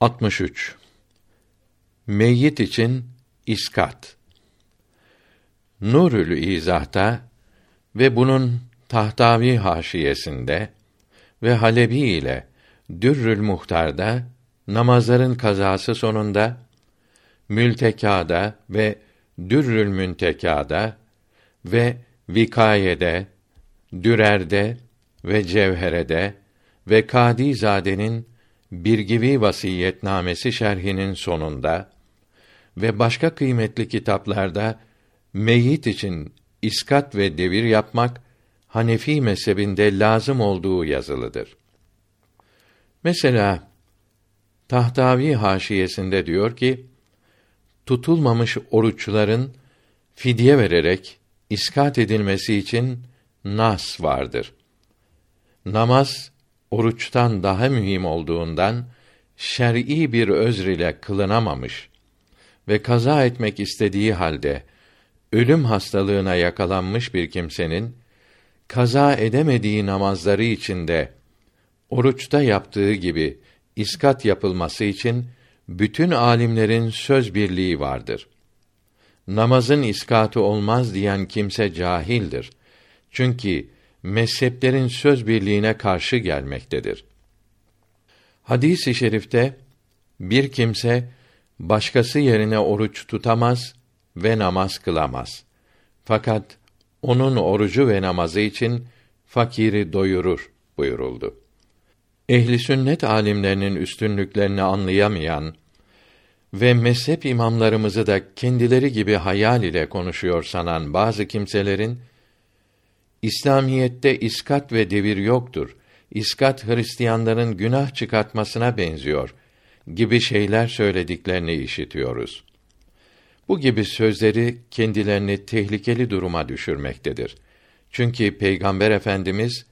63 Meyyit için iskat. Nurül İzah'ta ve bunun Tahtavi haşiyesinde ve Halebi ile Dürrül Muhtar'da namazların kazası sonunda Mültekâda ve Dürrül Müntekâda ve Vikayede, Dürer'de ve Cevhere'de ve Kadizade'nin Birgivi Vasiyetnamesi şerhinin sonunda ve başka kıymetli kitaplarda meyyit için iskat ve devir yapmak Hanefi mezhebinde lazım olduğu yazılıdır. Mesela Tahtavi haşiyesinde diyor ki tutulmamış oruçların fidye vererek iskat edilmesi için nas vardır. Namaz oruçtan daha mühim olduğundan şer'i bir özr ile kılınamamış ve kaza etmek istediği halde ölüm hastalığına yakalanmış bir kimsenin kaza edemediği namazları içinde oruçta yaptığı gibi iskat yapılması için bütün alimlerin söz birliği vardır. Namazın iskatı olmaz diyen kimse cahildir. Çünkü mezheplerin söz birliğine karşı gelmektedir. Hadis-i şerifte bir kimse başkası yerine oruç tutamaz ve namaz kılamaz. Fakat onun orucu ve namazı için fakiri doyurur buyuruldu. Ehli sünnet alimlerinin üstünlüklerini anlayamayan ve mezhep imamlarımızı da kendileri gibi hayal ile konuşuyor sanan bazı kimselerin İslamiyette iskat ve devir yoktur. İskat Hristiyanların günah çıkartmasına benziyor gibi şeyler söylediklerini işitiyoruz. Bu gibi sözleri kendilerini tehlikeli duruma düşürmektedir. Çünkü Peygamber Efendimiz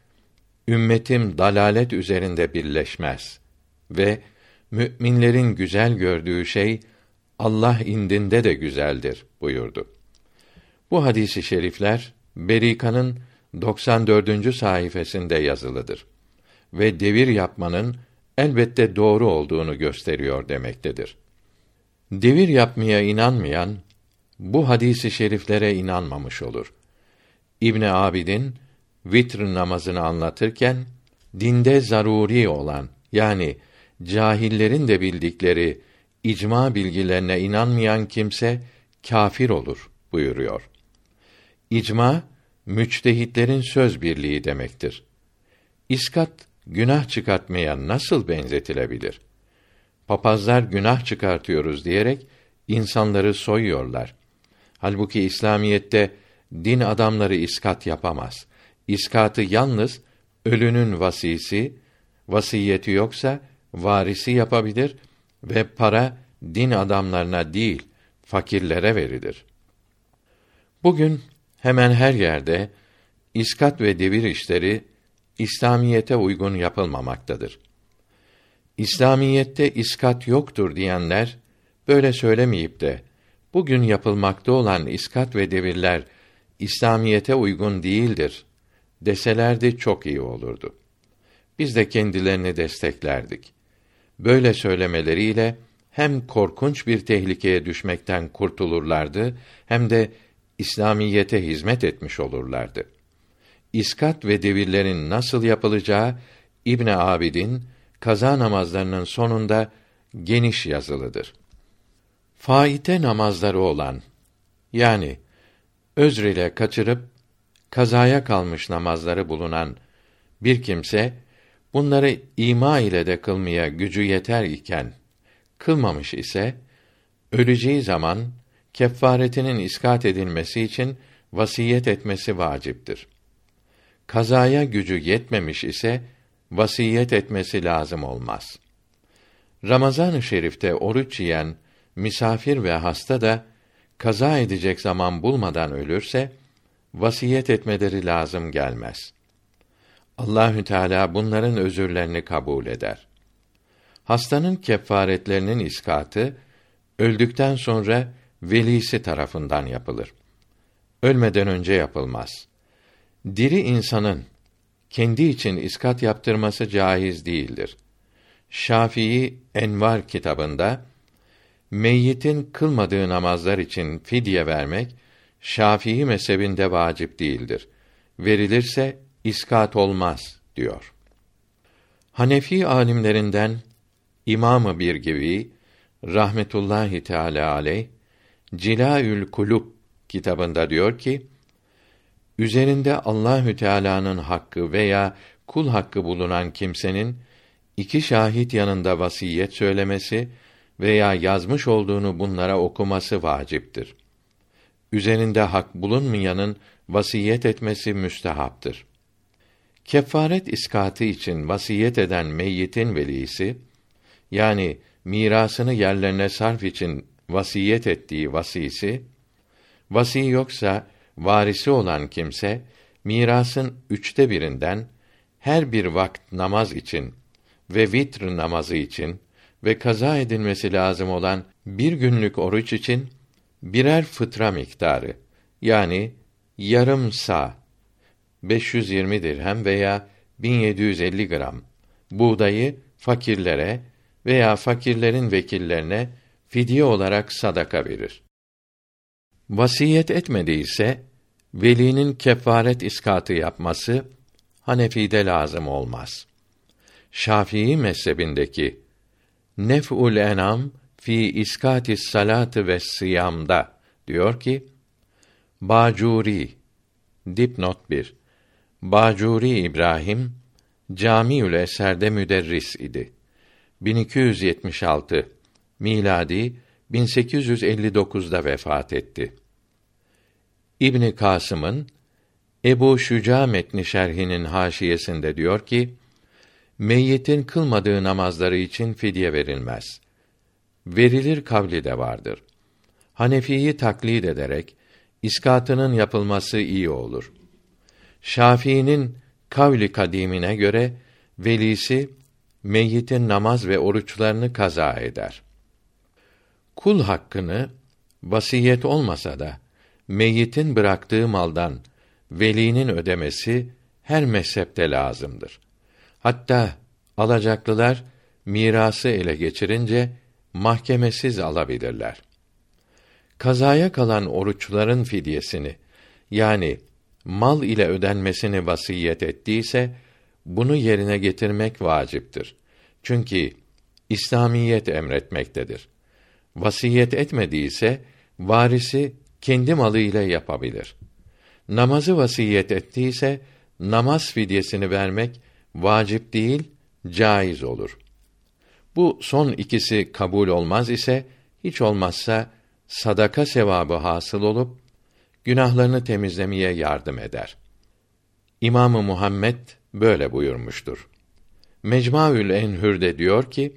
ümmetim dalalet üzerinde birleşmez ve müminlerin güzel gördüğü şey Allah indinde de güzeldir buyurdu. Bu hadisi şerifler Berika'nın 94. sayfasında yazılıdır ve devir yapmanın elbette doğru olduğunu gösteriyor demektedir. Devir yapmaya inanmayan bu hadisi şeriflere inanmamış olur. İbn Abidin vitr namazını anlatırken dinde zaruri olan yani cahillerin de bildikleri icma bilgilerine inanmayan kimse kafir olur buyuruyor. İcma müçtehitlerin söz birliği demektir. İskat günah çıkartmaya nasıl benzetilebilir? Papazlar günah çıkartıyoruz diyerek insanları soyuyorlar. Halbuki İslamiyette din adamları iskat yapamaz. İskatı yalnız ölünün vasisi, vasiyeti yoksa varisi yapabilir ve para din adamlarına değil, fakirlere verilir. Bugün hemen her yerde iskat ve devir işleri İslamiyete uygun yapılmamaktadır. İslamiyette iskat yoktur diyenler böyle söylemeyip de bugün yapılmakta olan iskat ve devirler İslamiyete uygun değildir deselerdi çok iyi olurdu. Biz de kendilerini desteklerdik. Böyle söylemeleriyle hem korkunç bir tehlikeye düşmekten kurtulurlardı hem de İslamiyete hizmet etmiş olurlardı. İskat ve devirlerin nasıl yapılacağı İbn Abidin kaza namazlarının sonunda geniş yazılıdır. Faite namazları olan yani özr ile kaçırıp kazaya kalmış namazları bulunan bir kimse bunları ima ile de kılmaya gücü yeter iken kılmamış ise öleceği zaman kefaretinin iskat edilmesi için vasiyet etmesi vaciptir. Kazaya gücü yetmemiş ise vasiyet etmesi lazım olmaz. Ramazan-ı Şerif'te oruç yiyen misafir ve hasta da kaza edecek zaman bulmadan ölürse vasiyet etmeleri lazım gelmez. Allahü Teala bunların özürlerini kabul eder. Hastanın kefaretlerinin iskatı öldükten sonra velisi tarafından yapılır. Ölmeden önce yapılmaz. Diri insanın kendi için iskat yaptırması caiz değildir. Şafii Envar kitabında meyyitin kılmadığı namazlar için fidye vermek Şafii mezhebinde vacip değildir. Verilirse iskat olmaz diyor. Hanefi alimlerinden İmamı bir gibi rahmetullahi teala aleyh Cilaül Kulub kitabında diyor ki üzerinde Allahü Teala'nın hakkı veya kul hakkı bulunan kimsenin iki şahit yanında vasiyet söylemesi veya yazmış olduğunu bunlara okuması vaciptir. Üzerinde hak bulunmayanın vasiyet etmesi müstehaptır. Kefaret iskatı için vasiyet eden meyyitin velisi yani mirasını yerlerine sarf için vasiyet ettiği vasisi vasi yoksa varisi olan kimse mirasın üçte birinden her bir vakt namaz için ve vitr namazı için ve kaza edilmesi lazım olan bir günlük oruç için birer fıtra miktarı yani yarım sa 520 dirhem veya 1750 gram buğdayı fakirlere veya fakirlerin vekillerine fidye olarak sadaka verir. Vasiyet etmediyse velinin kefaret iskatı yapması Hanefi'de lazım olmaz. Şafii mezhebindeki Nef'ul Enam fi iskati salatı ve sıyamda diyor ki Bacuri dipnot 1 Bacuri İbrahim Camiül Eser'de müderris idi. 1276 miladi 1859'da vefat etti. İbni Kasım'ın Ebu Şüca metni şerhinin haşiyesinde diyor ki: Meyyitin kılmadığı namazları için fidye verilmez. Verilir kavli de vardır. Hanefi'yi taklid ederek iskatının yapılması iyi olur. Şafii'nin kavli kadimine göre velisi meyyitin namaz ve oruçlarını kaza eder. Kul hakkını vasiyet olmasa da meyyitin bıraktığı maldan velinin ödemesi her mezhepte lazımdır. Hatta alacaklılar mirası ele geçirince mahkemesiz alabilirler. Kazaya kalan oruçların fidyesini yani mal ile ödenmesini vasiyet ettiyse bunu yerine getirmek vaciptir. Çünkü İslamiyet emretmektedir. Vasiyet etmediyse varisi kendi malı ile yapabilir. Namazı vasiyet ettiyse namaz fidyesini vermek vacip değil, caiz olur. Bu son ikisi kabul olmaz ise hiç olmazsa sadaka sevabı hasıl olup günahlarını temizlemeye yardım eder. İmamı Muhammed böyle buyurmuştur. Mecmuaül Enhür'de diyor ki,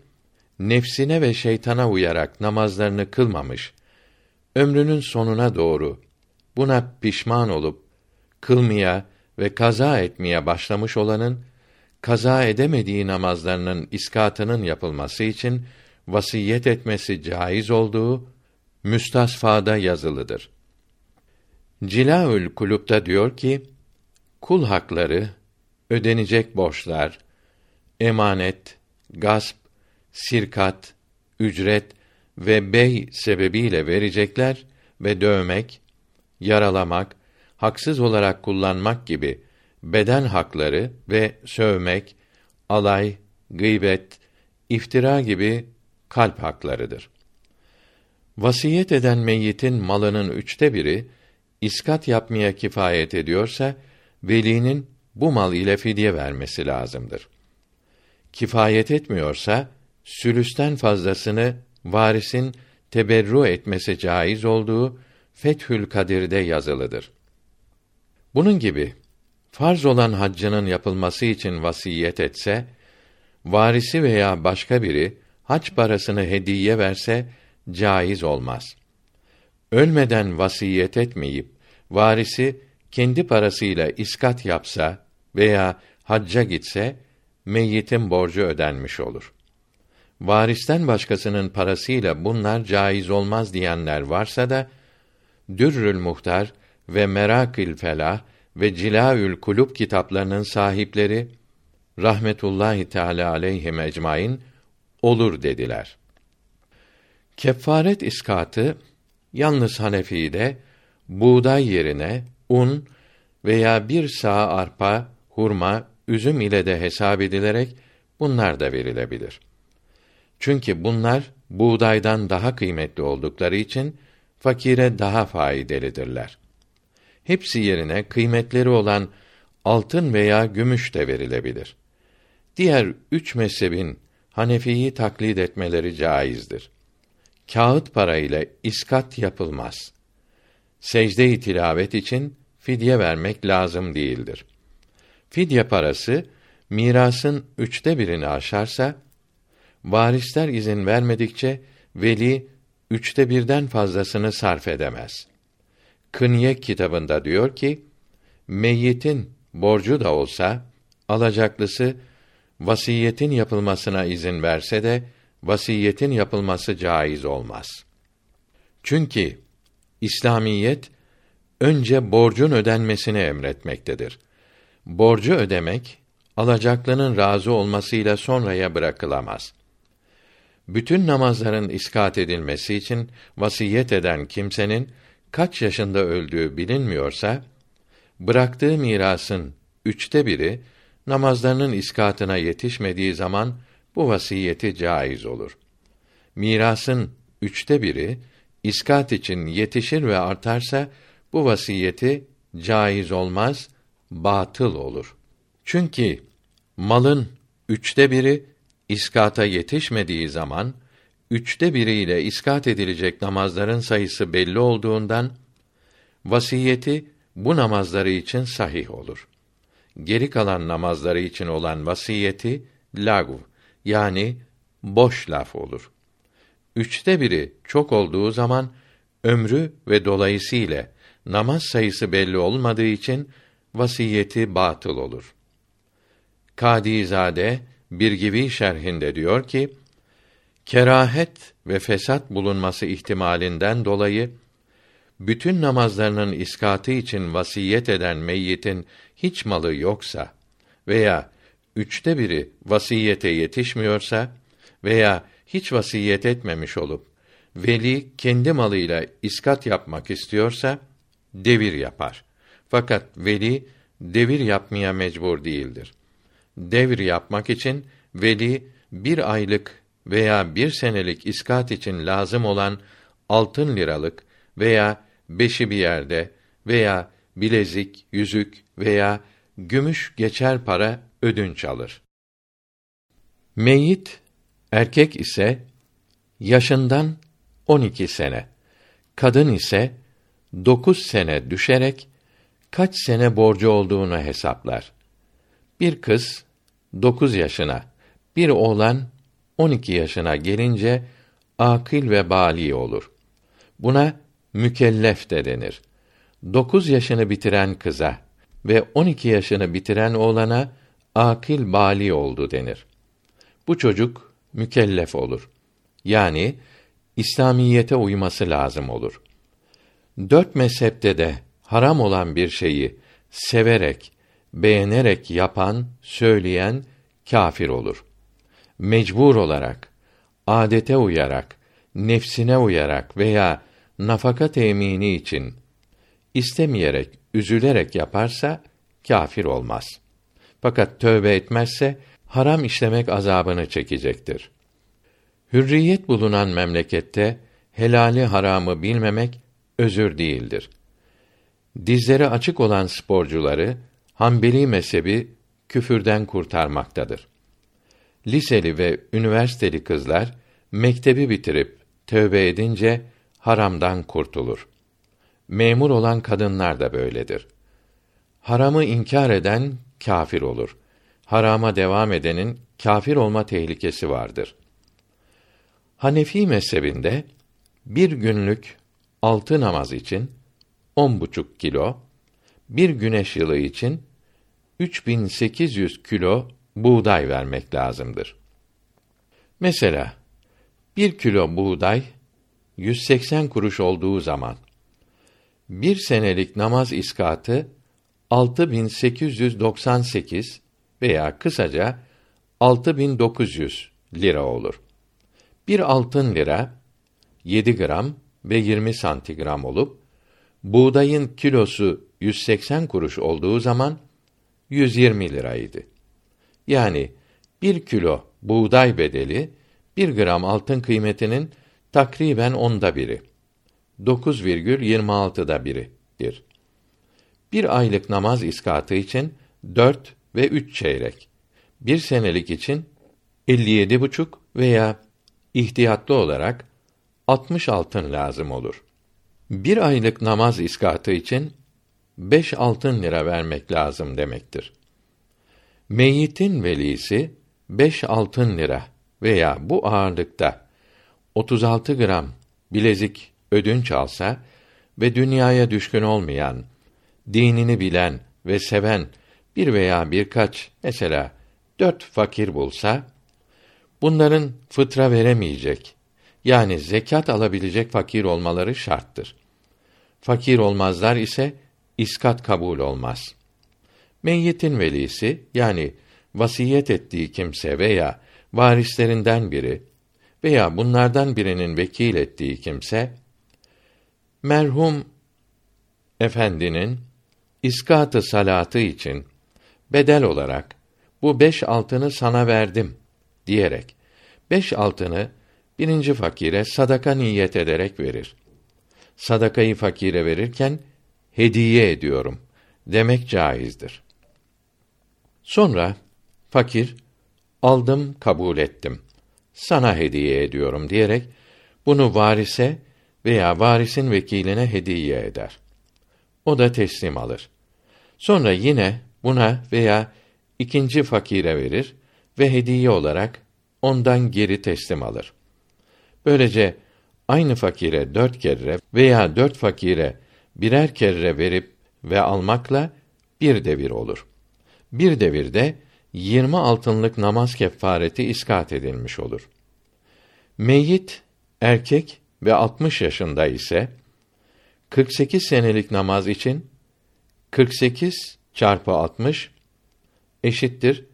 nefsine ve şeytana uyarak namazlarını kılmamış, ömrünün sonuna doğru buna pişman olup kılmaya ve kaza etmeye başlamış olanın kaza edemediği namazlarının iskatının yapılması için vasiyet etmesi caiz olduğu müstasfada yazılıdır. Cilaül Kulup'ta diyor ki, kul hakları, ödenecek borçlar, emanet, gasp, sirkat, ücret ve bey sebebiyle verecekler ve dövmek, yaralamak, haksız olarak kullanmak gibi beden hakları ve sövmek, alay, gıybet, iftira gibi kalp haklarıdır. Vasiyet eden meyyitin malının üçte biri iskat yapmaya kifayet ediyorsa velinin bu mal ile fidye vermesi lazımdır. Kifayet etmiyorsa sülüsten fazlasını varisin teberru etmesi caiz olduğu Fethül Kadir'de yazılıdır. Bunun gibi farz olan haccının yapılması için vasiyet etse, varisi veya başka biri hac parasını hediye verse caiz olmaz. Ölmeden vasiyet etmeyip varisi kendi parasıyla iskat yapsa veya hacca gitse meyyitin borcu ödenmiş olur. Varisten başkasının parasıyla bunlar caiz olmaz diyenler varsa da Dürrül Muhtar ve Merakil Felah ve Cilaül Kulub kitaplarının sahipleri rahmetullahi teala aleyhi ecmaîn olur dediler. Kefaret iskatı yalnız Hanefi'de buğday yerine un veya bir sağ arpa, hurma, üzüm ile de hesap edilerek bunlar da verilebilir. Çünkü bunlar buğdaydan daha kıymetli oldukları için fakire daha faydalıdırlar. Hepsi yerine kıymetleri olan altın veya gümüş de verilebilir. Diğer üç mezhebin Hanefi'yi taklit etmeleri caizdir. Kağıt para ile iskat yapılmaz. Secde-i tilavet için fidye vermek lazım değildir. Fidye parası mirasın üçte birini aşarsa, varisler izin vermedikçe veli üçte birden fazlasını sarf edemez. Kınye kitabında diyor ki, meyyitin borcu da olsa, alacaklısı, vasiyetin yapılmasına izin verse de, vasiyetin yapılması caiz olmaz. Çünkü İslamiyet önce borcun ödenmesini emretmektedir. Borcu ödemek alacaklının razı olmasıyla sonraya bırakılamaz. Bütün namazların iskat edilmesi için vasiyet eden kimsenin kaç yaşında öldüğü bilinmiyorsa, bıraktığı mirasın üçte biri namazlarının iskatına yetişmediği zaman bu vasiyeti caiz olur. Mirasın üçte biri iskat için yetişir ve artarsa bu vasiyeti caiz olmaz, batıl olur. Çünkü malın üçte biri iskata yetişmediği zaman üçte biriyle iskat edilecek namazların sayısı belli olduğundan vasiyeti bu namazları için sahih olur. Geri kalan namazları için olan vasiyeti lagv yani boş laf olur. Üçte biri çok olduğu zaman ömrü ve dolayısıyla namaz sayısı belli olmadığı için vasiyeti batıl olur. Kadizade bir gibi şerhinde diyor ki, kerahet ve fesat bulunması ihtimalinden dolayı bütün namazlarının iskatı için vasiyet eden meyyitin hiç malı yoksa veya üçte biri vasiyete yetişmiyorsa veya hiç vasiyet etmemiş olup veli kendi malıyla iskat yapmak istiyorsa devir yapar. Fakat veli devir yapmaya mecbur değildir. Devir yapmak için veli bir aylık veya bir senelik iskat için lazım olan altın liralık veya beşi bir yerde veya bilezik, yüzük veya gümüş geçer para ödünç alır. Meyyit erkek ise yaşından 12 sene, kadın ise 9 sene düşerek kaç sene borcu olduğunu hesaplar. Bir kız 9 yaşına, bir oğlan 12 yaşına gelince akil ve bali olur. Buna mükellef de denir. 9 yaşını bitiren kıza ve 12 yaşını bitiren oğlana akil bali oldu denir. Bu çocuk mükellef olur. Yani İslamiyete uyması lazım olur. Dört mezhepte de haram olan bir şeyi severek, beğenerek yapan, söyleyen kâfir olur. Mecbur olarak, adete uyarak, nefsine uyarak veya nafaka temini için istemeyerek, üzülerek yaparsa kâfir olmaz. Fakat tövbe etmezse haram işlemek azabını çekecektir. Hürriyet bulunan memlekette helali haramı bilmemek özür değildir. Dizleri açık olan sporcuları Hanbeli mezhebi küfürden kurtarmaktadır. Liseli ve üniversiteli kızlar mektebi bitirip tövbe edince haramdan kurtulur. Memur olan kadınlar da böyledir. Haramı inkar eden kâfir olur. Harama devam edenin kâfir olma tehlikesi vardır. Hanefi mezhebinde bir günlük altı namaz için on buçuk kilo, bir güneş yılı için 3800 kilo buğday vermek lazımdır. Mesela bir kilo buğday 180 kuruş olduğu zaman bir senelik namaz iskatı 6898 veya kısaca 6900 lira olur. Bir altın lira 7 gram ve 20 santigram olup buğdayın kilosu 180 kuruş olduğu zaman 120 liraydı. Yani bir kilo buğday bedeli bir gram altın kıymetinin takriben onda biri. 9,26'da biridir. Bir aylık namaz iskatı için dört ve üç çeyrek. Bir senelik için 57 buçuk veya ihtiyatlı olarak 60 altın lazım olur. Bir aylık namaz iskatı için beş altın lira vermek lazım demektir. Meyyitin velisi beş altın lira veya bu ağırlıkta 36 gram bilezik ödünç alsa ve dünyaya düşkün olmayan, dinini bilen ve seven bir veya birkaç mesela dört fakir bulsa, bunların fıtra veremeyecek, yani zekat alabilecek fakir olmaları şarttır. Fakir olmazlar ise iskat kabul olmaz. Meyyitin velisi yani vasiyet ettiği kimse veya varislerinden biri veya bunlardan birinin vekil ettiği kimse merhum efendinin iskatı salatı için bedel olarak bu beş altını sana verdim diyerek beş altını birinci fakire sadaka niyet ederek verir. Sadakayı fakire verirken hediye ediyorum demek caizdir. Sonra fakir aldım kabul ettim. Sana hediye ediyorum diyerek bunu varise veya varisin vekiline hediye eder. O da teslim alır. Sonra yine buna veya ikinci fakire verir ve hediye olarak ondan geri teslim alır. Böylece aynı fakire dört kere veya dört fakire birer kere verip ve almakla bir devir olur. Bir devirde yirmi altınlık namaz kefareti iskat edilmiş olur. Meyyit erkek ve 60 yaşında ise 48 senelik namaz için 48 çarpı 60 eşittir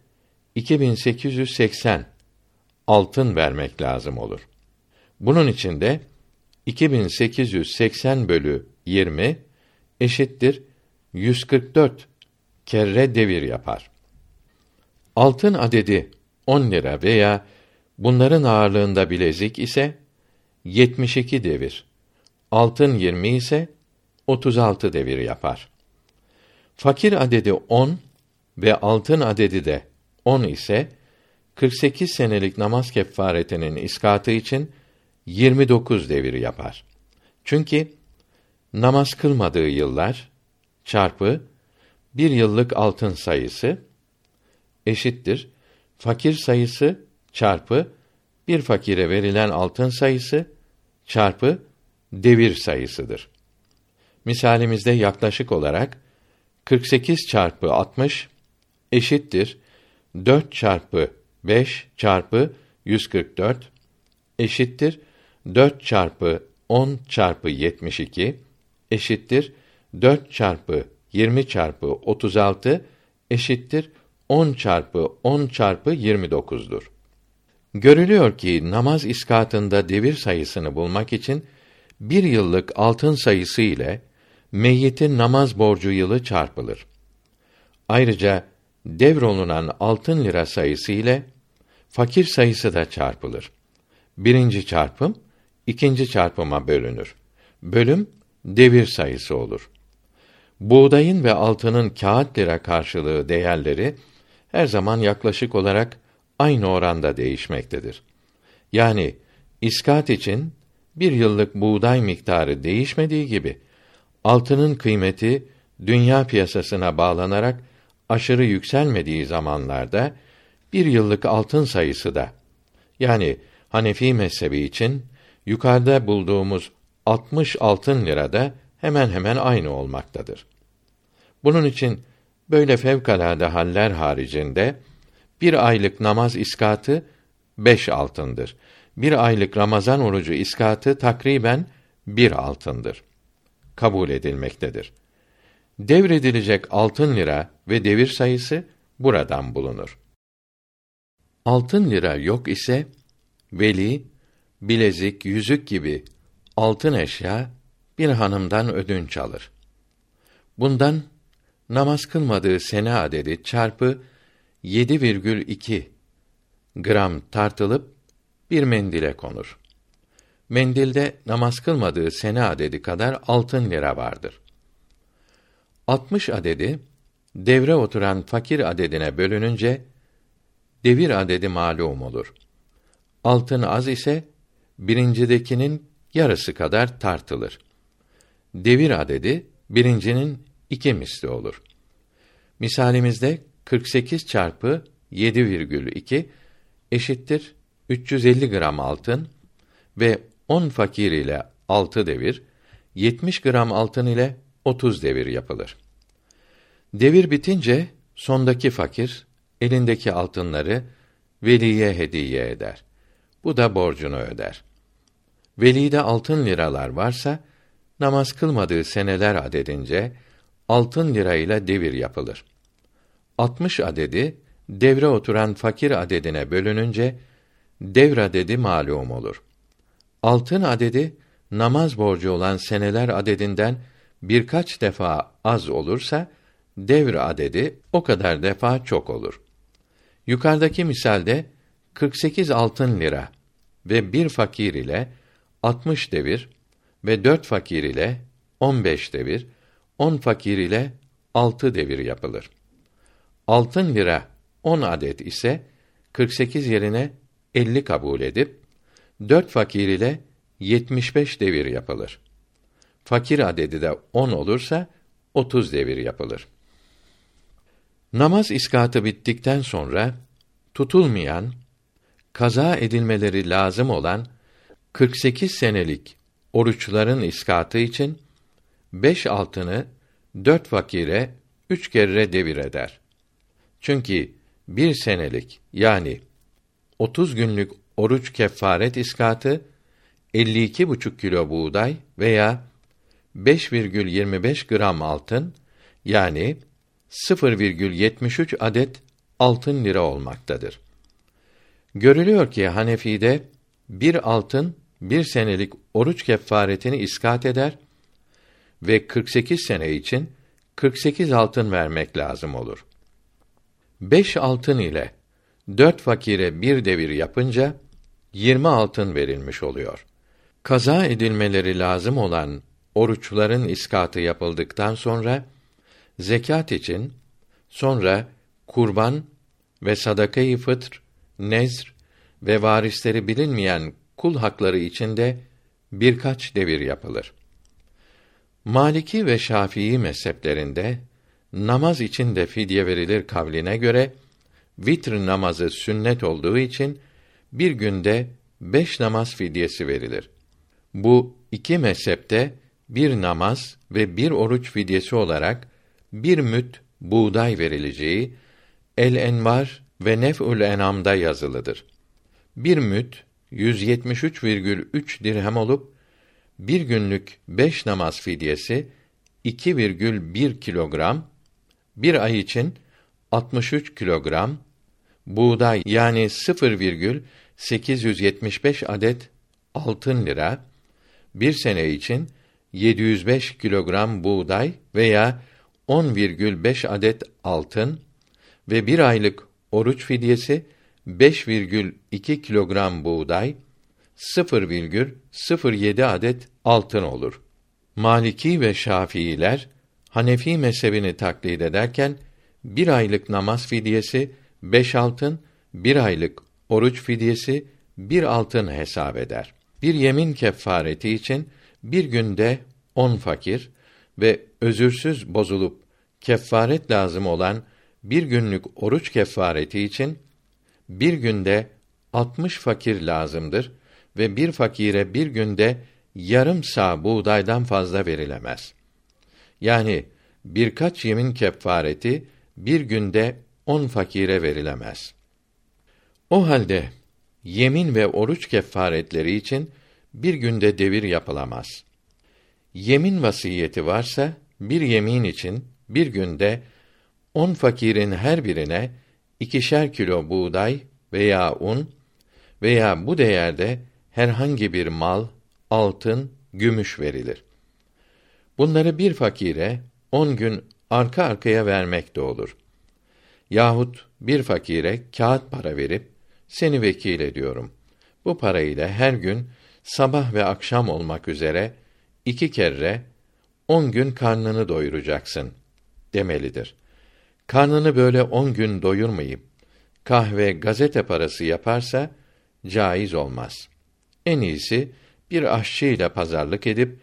2880 altın vermek lazım olur. Bunun için de 2880 bölü 20 eşittir 144 kere devir yapar. Altın adedi 10 lira veya bunların ağırlığında bilezik ise 72 devir. Altın 20 ise 36 devir yapar. Fakir adedi 10 ve altın adedi de 10 ise 48 senelik namaz kefaretinin iskatı için 29 devir yapar. Çünkü namaz kılmadığı yıllar çarpı bir yıllık altın sayısı eşittir fakir sayısı çarpı bir fakire verilen altın sayısı çarpı devir sayısıdır. Misalimizde yaklaşık olarak 48 çarpı 60 eşittir 4 çarpı 5 çarpı 144 eşittir 4 çarpı 10 çarpı 72 eşittir 4 çarpı 20 çarpı 36 eşittir 10 çarpı 10 çarpı 29'dur. Görülüyor ki namaz iskatında devir sayısını bulmak için bir yıllık altın sayısı ile meyyitin namaz borcu yılı çarpılır. Ayrıca devrolunan altın lira sayısı ile fakir sayısı da çarpılır. Birinci çarpım ikinci çarpıma bölünür. Bölüm devir sayısı olur. Buğdayın ve altının kağıt lira karşılığı değerleri her zaman yaklaşık olarak aynı oranda değişmektedir. Yani iskat için bir yıllık buğday miktarı değişmediği gibi altının kıymeti dünya piyasasına bağlanarak aşırı yükselmediği zamanlarda bir yıllık altın sayısı da yani Hanefi mezhebi için yukarıda bulduğumuz 60 altın lirada hemen hemen aynı olmaktadır. Bunun için böyle fevkalade haller haricinde bir aylık namaz iskatı beş altındır. Bir aylık Ramazan orucu iskatı takriben bir altındır. Kabul edilmektedir. Devredilecek altın lira ve devir sayısı buradan bulunur. Altın lira yok ise veli bilezik, yüzük gibi altın eşya bir hanımdan ödünç alır. Bundan namaz kılmadığı sene adedi çarpı 7,2 gram tartılıp bir mendile konur. Mendilde namaz kılmadığı sene adedi kadar altın lira vardır. 60 adedi devre oturan fakir adedine bölününce devir adedi malum olur. Altın az ise birincidekinin yarısı kadar tartılır. Devir adedi birincinin iki misli olur. Misalimizde 48 çarpı 7,2 eşittir 350 gram altın ve 10 fakir ile 6 devir, 70 gram altın ile 30 devir yapılır. Devir bitince sondaki fakir elindeki altınları veliye hediye eder. Bu da borcunu öder. Velide altın liralar varsa namaz kılmadığı seneler adedince altın lirayla devir yapılır. 60 adedi devre oturan fakir adedine bölününce devr adedi malum olur. Altın adedi namaz borcu olan seneler adedinden birkaç defa az olursa devr adedi o kadar defa çok olur. Yukarıdaki misalde 48 altın lira ve bir fakir ile 60 devir ve dört fakir ile 15 devir, 10 fakir ile 6 devir yapılır. Altın lira 10 adet ise 48 yerine 50 kabul edip dört fakir ile 75 devir yapılır. Fakir adedi de 10 olursa 30 devir yapılır. Namaz iskatı bittikten sonra tutulmayan, kaza edilmeleri lazım olan 48 senelik oruçların iskatı için beş altını dört fakire üç kere devir eder. Çünkü bir senelik yani 30 günlük oruç kefaret iskatı 52 buçuk kilo buğday veya 5,25 gram altın yani 0,73 adet altın lira olmaktadır. Görülüyor ki Hanefi'de bir altın bir senelik oruç kefaretini iskat eder ve 48 sene için 48 altın vermek lazım olur. 5 altın ile 4 fakire bir devir yapınca 20 altın verilmiş oluyor. Kaza edilmeleri lazım olan oruçların iskatı yapıldıktan sonra zekat için sonra kurban ve sadakayı fıtr, nezr ve varisleri bilinmeyen kul hakları içinde birkaç devir yapılır. Maliki ve Şafii mezheplerinde namaz için de fidye verilir kavline göre vitr namazı sünnet olduğu için bir günde beş namaz fidyesi verilir. Bu iki mezhepte bir namaz ve bir oruç fidyesi olarak bir müt buğday verileceği El Envar ve Nef'ül Enam'da yazılıdır. Bir müt 173,3 dirhem olup bir günlük beş namaz fidyesi 2,1 kilogram, bir ay için 63 kilogram, buğday yani 0,875 adet altın lira, bir sene için 705 kilogram buğday veya 10,5 adet altın ve bir aylık oruç fidyesi 5,2 kilogram buğday, 0,07 adet altın olur. Maliki ve Şafiiler Hanefi mezhebini taklit ederken bir aylık namaz fidyesi beş altın, bir aylık oruç fidyesi bir altın hesap eder. Bir yemin kefareti için bir günde on fakir ve özürsüz bozulup kefaret lazım olan bir günlük oruç kefareti için bir günde altmış fakir lazımdır ve bir fakire bir günde yarım sağ buğdaydan fazla verilemez. Yani birkaç yemin kefareti bir günde on fakire verilemez. O halde yemin ve oruç kefaretleri için bir günde devir yapılamaz. Yemin vasiyeti varsa bir yemin için bir günde on fakirin her birine ikişer kilo buğday veya un veya bu değerde herhangi bir mal, altın, gümüş verilir. Bunları bir fakire on gün arka arkaya vermek de olur. Yahut bir fakire kağıt para verip seni vekil ediyorum. Bu parayla her gün sabah ve akşam olmak üzere iki kere on gün karnını doyuracaksın demelidir. Karnını böyle on gün doyurmayıp kahve, gazete parası yaparsa caiz olmaz. En iyisi bir aşçı ile pazarlık edip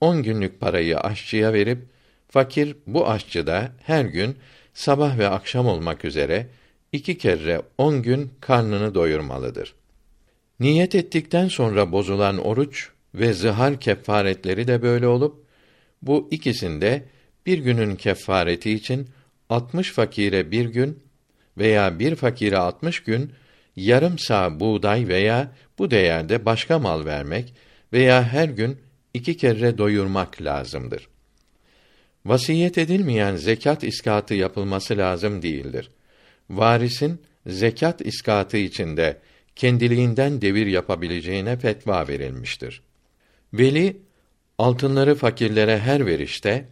on günlük parayı aşçıya verip fakir bu aşçı da her gün sabah ve akşam olmak üzere iki kere on gün karnını doyurmalıdır. Niyet ettikten sonra bozulan oruç ve zihar kefaretleri de böyle olup bu ikisinde bir günün kefareti için 60 fakire bir gün veya bir fakire 60 gün yarım sağ buğday veya bu değerde başka mal vermek veya her gün iki kere doyurmak lazımdır. Vasiyet edilmeyen zekat iskatı yapılması lazım değildir. Varisin zekat iskatı içinde kendiliğinden devir yapabileceğine fetva verilmiştir. Veli altınları fakirlere her verişte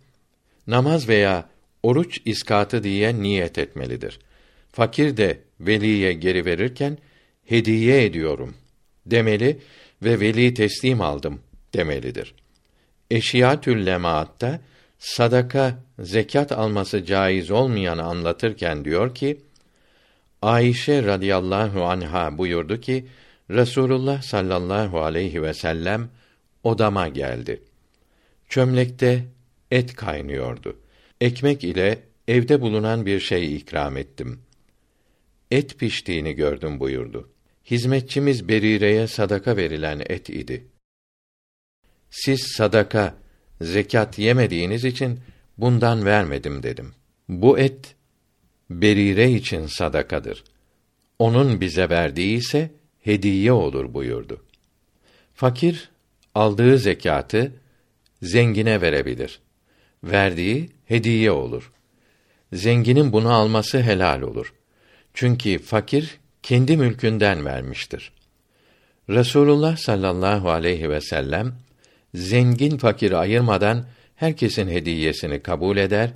namaz veya oruç iskatı diye niyet etmelidir. Fakir de veliye geri verirken hediye ediyorum demeli ve veli teslim aldım demelidir. Eşiyatül lemaatta sadaka, zekat alması caiz olmayanı anlatırken diyor ki, Ayşe radıyallahu anha buyurdu ki, Resulullah sallallahu aleyhi ve sellem odama geldi. Çömlekte et kaynıyordu. Ekmek ile evde bulunan bir şey ikram ettim. Et piştiğini gördüm buyurdu. Hizmetçimiz Berire'ye sadaka verilen et idi. Siz sadaka, zekat yemediğiniz için bundan vermedim dedim. Bu et Berire için sadakadır. Onun bize verdiği ise hediye olur buyurdu. Fakir aldığı zekatı zengine verebilir. Verdiği hediye olur. Zenginin bunu alması helal olur. Çünkü fakir kendi mülkünden vermiştir. Resulullah sallallahu aleyhi ve sellem zengin fakir ayırmadan herkesin hediyesini kabul eder,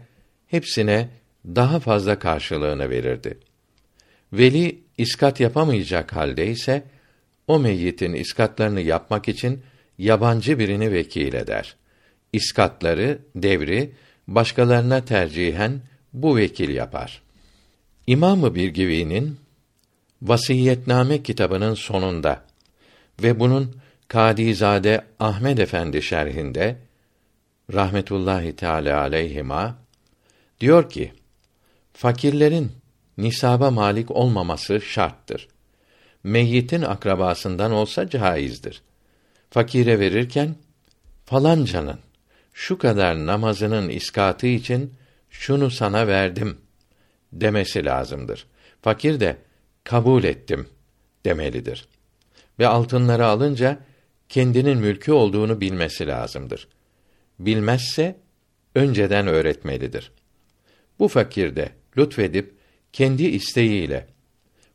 hepsine daha fazla karşılığını verirdi. Veli iskat yapamayacak halde ise o meyyitin iskatlarını yapmak için yabancı birini vekil eder. İskatları, devri başkalarına tercihen bu vekil yapar. İmamı Birgivi'nin Vasiyetname kitabının sonunda ve bunun Kadizade Ahmed Efendi şerhinde rahmetullahi teala aleyhima diyor ki fakirlerin nisaba malik olmaması şarttır. Meyyitin akrabasından olsa caizdir. Fakire verirken falancanın şu kadar namazının iskatı için şunu sana verdim demesi lazımdır. Fakir de kabul ettim demelidir. Ve altınları alınca kendinin mülkü olduğunu bilmesi lazımdır. Bilmezse önceden öğretmelidir. Bu fakir de lütfedip kendi isteğiyle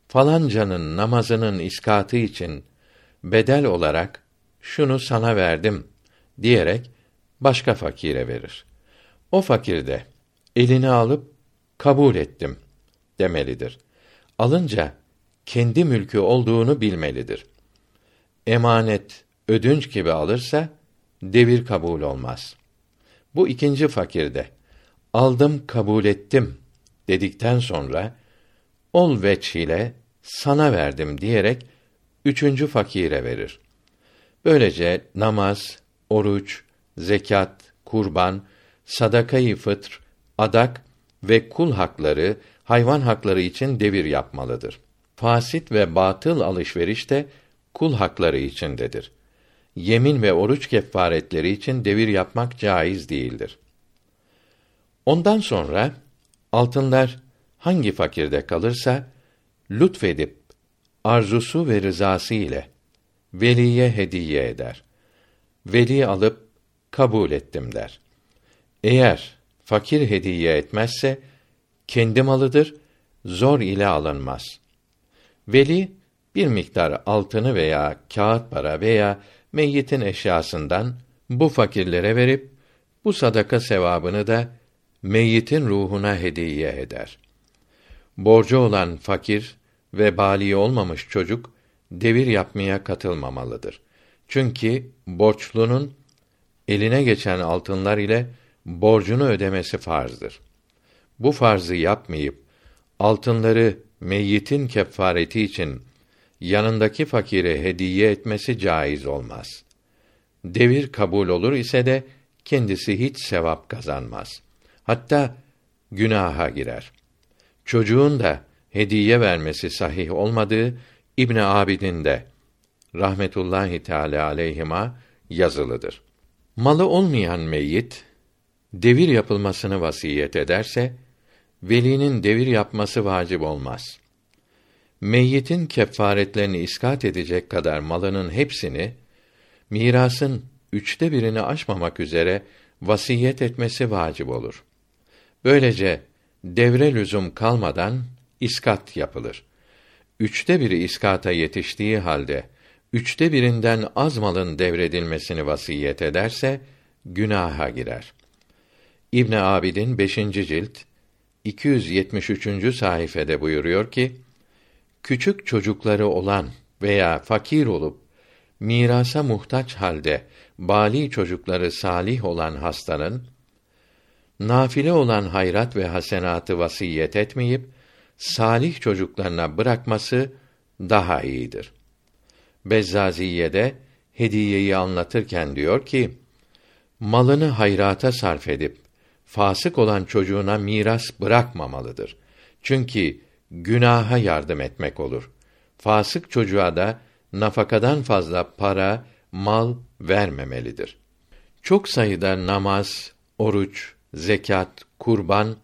falancanın namazının iskatı için bedel olarak şunu sana verdim diyerek başka fakire verir. O fakir de elini alıp kabul ettim demelidir. Alınca kendi mülkü olduğunu bilmelidir. Emanet, ödünç gibi alırsa devir kabul olmaz. Bu ikinci fakirde aldım kabul ettim dedikten sonra ol veç ile sana verdim diyerek üçüncü fakire verir. Böylece namaz, oruç, zekat, kurban, sadakayı fıtr, adak ve kul hakları, hayvan hakları için devir yapmalıdır. Fasit ve batıl alışveriş de kul hakları içindedir. Yemin ve oruç kefaretleri için devir yapmak caiz değildir. Ondan sonra altınlar hangi fakirde kalırsa lütfedip arzusu ve rızası ile veliye hediye eder. Veli alıp kabul ettim der. Eğer fakir hediye etmezse kendi malıdır, zor ile alınmaz. Veli bir miktar altını veya kağıt para veya meyyitin eşyasından bu fakirlere verip bu sadaka sevabını da meyyitin ruhuna hediye eder. Borcu olan fakir ve bali olmamış çocuk devir yapmaya katılmamalıdır. Çünkü borçlunun eline geçen altınlar ile borcunu ödemesi farzdır. Bu farzı yapmayıp altınları meyyitin kefareti için yanındaki fakire hediye etmesi caiz olmaz. Devir kabul olur ise de kendisi hiç sevap kazanmaz. Hatta günaha girer. Çocuğun da hediye vermesi sahih olmadığı İbn Abidin de rahmetullahi teala aleyhima yazılıdır. Malı olmayan meyyit devir yapılmasını vasiyet ederse velinin devir yapması vacip olmaz. Meyyitin kefaretlerini iskat edecek kadar malının hepsini mirasın üçte birini aşmamak üzere vasiyet etmesi vacip olur. Böylece devre lüzum kalmadan iskat yapılır. Üçte biri iskata yetiştiği halde üçte birinden az malın devredilmesini vasiyet ederse günaha girer. İbn Abidin 5. cilt 273. sayfede buyuruyor ki: Küçük çocukları olan veya fakir olup mirasa muhtaç halde bali çocukları salih olan hastanın nafile olan hayrat ve hasenatı vasiyet etmeyip salih çocuklarına bırakması daha iyidir. Bezzaziye'de hediyeyi anlatırken diyor ki: Malını hayrata sarf edip fasık olan çocuğuna miras bırakmamalıdır. Çünkü günaha yardım etmek olur. Fasık çocuğa da nafakadan fazla para, mal vermemelidir. Çok sayıda namaz, oruç, zekat, kurban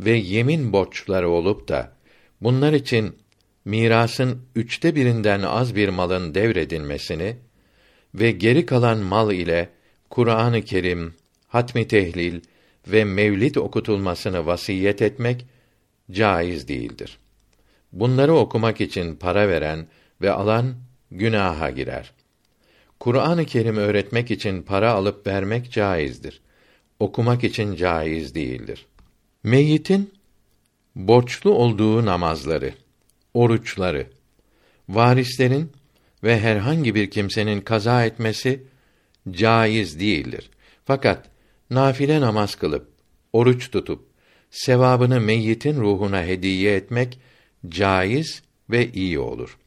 ve yemin borçları olup da bunlar için mirasın üçte birinden az bir malın devredilmesini ve geri kalan mal ile Kur'an-ı Kerim, hatmi tehlil ve mevlid okutulmasını vasiyet etmek caiz değildir. Bunları okumak için para veren ve alan günaha girer. Kur'an-ı Kerim öğretmek için para alıp vermek caizdir. Okumak için caiz değildir. Meyyitin borçlu olduğu namazları, oruçları, varislerin ve herhangi bir kimsenin kaza etmesi caiz değildir. Fakat nafile namaz kılıp oruç tutup sevabını meyyitin ruhuna hediye etmek caiz ve iyi olur.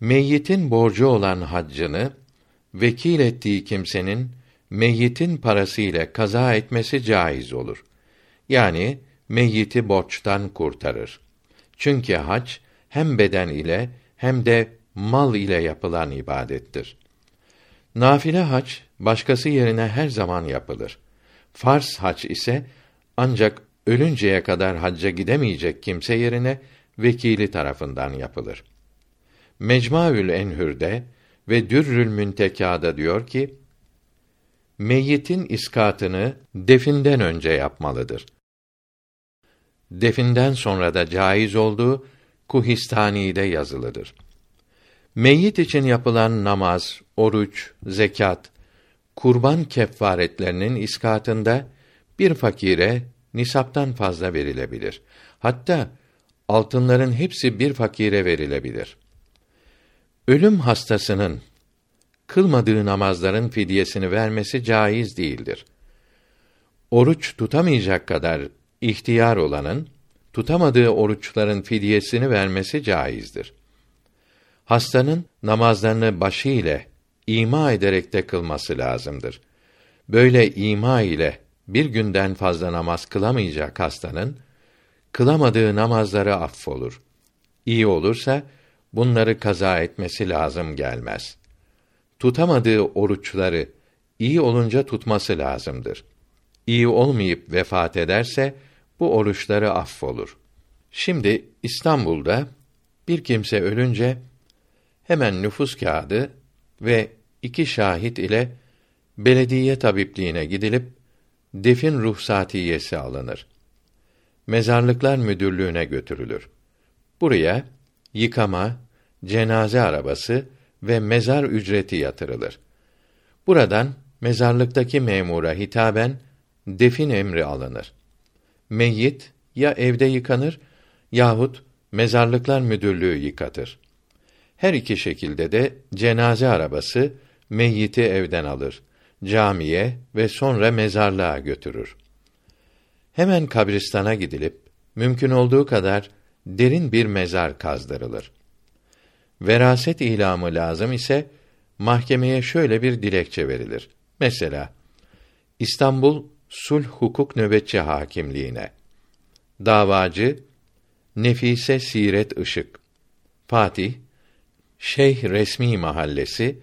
Meyyitin borcu olan haccını vekil ettiği kimsenin meyyitin parası ile kaza etmesi caiz olur. Yani meyyiti borçtan kurtarır. Çünkü hac hem beden ile hem de mal ile yapılan ibadettir. Nafile hac başkası yerine her zaman yapılır. Farz hac ise ancak ölünceye kadar hacca gidemeyecek kimse yerine vekili tarafından yapılır. Mecmuaül Enhür'de ve Dürrül Müntekâ'da diyor ki: Meyyitin iskatını definden önce yapmalıdır. Definden sonra da caiz olduğu Kuhistani'de yazılıdır. Meyyit için yapılan namaz, oruç, zekat, kurban kefaretlerinin iskatında bir fakire nisaptan fazla verilebilir. Hatta altınların hepsi bir fakire verilebilir. Ölüm hastasının kılmadığı namazların fidyesini vermesi caiz değildir. Oruç tutamayacak kadar ihtiyar olanın tutamadığı oruçların fidyesini vermesi caizdir. Hastanın namazlarını başı ile ima ederek de kılması lazımdır. Böyle ima ile bir günden fazla namaz kılamayacak hastanın kılamadığı namazları affolur. İyi olursa bunları kaza etmesi lazım gelmez. Tutamadığı oruçları iyi olunca tutması lazımdır. İyi olmayıp vefat ederse bu oruçları affolur. Şimdi İstanbul'da bir kimse ölünce hemen nüfus kağıdı ve iki şahit ile belediye tabipliğine gidilip defin ruhsatiyesi alınır. Mezarlıklar müdürlüğüne götürülür. Buraya yıkama, cenaze arabası ve mezar ücreti yatırılır. Buradan mezarlıktaki memura hitaben defin emri alınır. Meyyit ya evde yıkanır yahut mezarlıklar müdürlüğü yıkatır. Her iki şekilde de cenaze arabası meyyiti evden alır, camiye ve sonra mezarlığa götürür. Hemen kabristana gidilip mümkün olduğu kadar derin bir mezar kazdırılır. Veraset ilamı lazım ise mahkemeye şöyle bir dilekçe verilir. Mesela İstanbul Sulh Hukuk Nöbetçi Hakimliğine. Davacı Nefise Siret Işık. Fatih Şeyh Resmi Mahallesi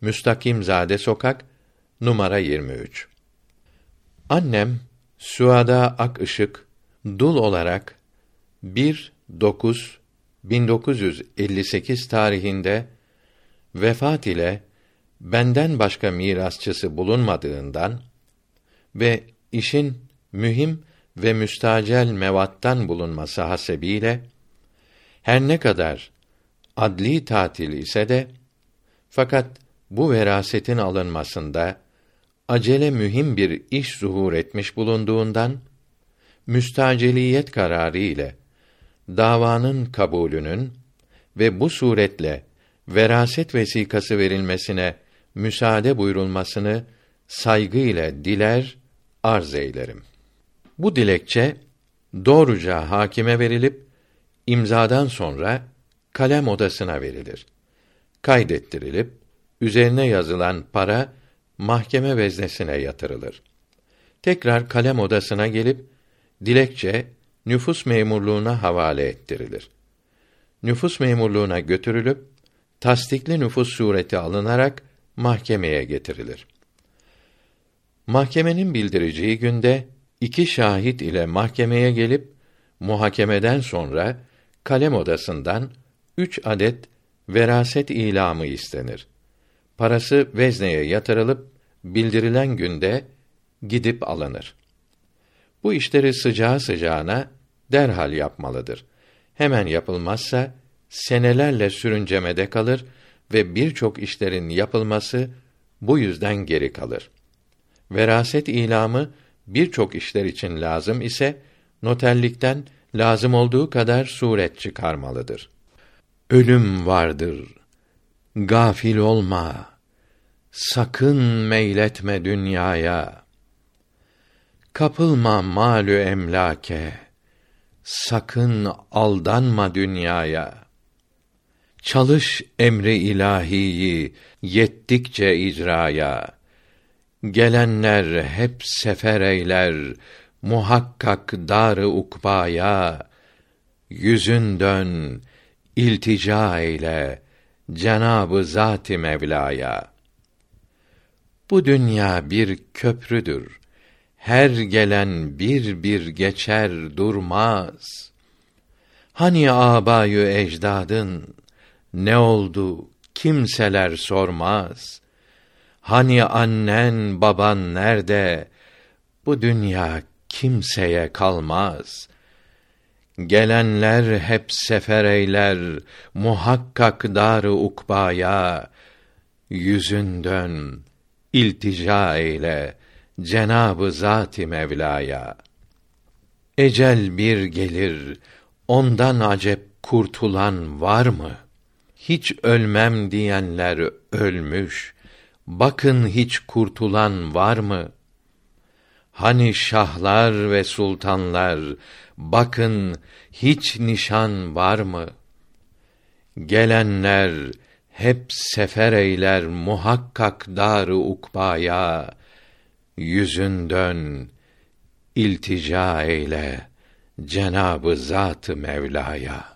Müstakim Zade Sokak numara 23 Annem Suada Ak Işık dul olarak 1 9 1958 tarihinde vefat ile benden başka mirasçısı bulunmadığından ve işin mühim ve müstacel mevattan bulunması hasebiyle her ne kadar adli tatil ise de fakat bu verasetin alınmasında acele mühim bir iş zuhur etmiş bulunduğundan müstaceliyet kararı ile davanın kabulünün ve bu suretle veraset vesikası verilmesine müsaade buyurulmasını saygıyla diler arz eylerim. Bu dilekçe doğruca hakime verilip imzadan sonra kalem odasına verilir. Kaydettirilip üzerine yazılan para mahkeme veznesine yatırılır. Tekrar kalem odasına gelip dilekçe nüfus memurluğuna havale ettirilir. Nüfus memurluğuna götürülüp tasdikli nüfus sureti alınarak mahkemeye getirilir. Mahkemenin bildireceği günde iki şahit ile mahkemeye gelip muhakemeden sonra kalem odasından üç adet veraset ilamı istenir. Parası vezneye yatırılıp bildirilen günde gidip alınır. Bu işleri sıcağı sıcağına derhal yapmalıdır. Hemen yapılmazsa senelerle sürüncemede kalır ve birçok işlerin yapılması bu yüzden geri kalır. Veraset ilamı birçok işler için lazım ise noterlikten lazım olduğu kadar suret çıkarmalıdır. Ölüm vardır. Gafil olma. Sakın meyletme dünyaya. Kapılma malü emlake. Sakın aldanma dünyaya. Çalış emri ilahiyi yettikçe icraya. Gelenler hep sefer eyler muhakkak dar ukbaya. Yüzün dön, iltica eyle Cenabı Zat-ı Mevla'ya. Bu dünya bir köprüdür. Her gelen bir bir geçer durmaz. Hani abayü ecdadın ne oldu kimseler sormaz. Hani annen baban nerede? Bu dünya kimseye kalmaz. Gelenler hep sefer eyler muhakkak dar ukbaya. Yüzün dön, iltica eyle Cenabı Zat-ı Mevla'ya. Ecel bir gelir, ondan acep kurtulan var mı? Hiç ölmem diyenler ölmüş. Bakın hiç kurtulan var mı? Hani şahlar ve sultanlar, bakın hiç nişan var mı? Gelenler hep sefer eyler muhakkak dar ukbaya. Yüzün dön, iltica eyle Cenabı Zat-ı Mevla'ya.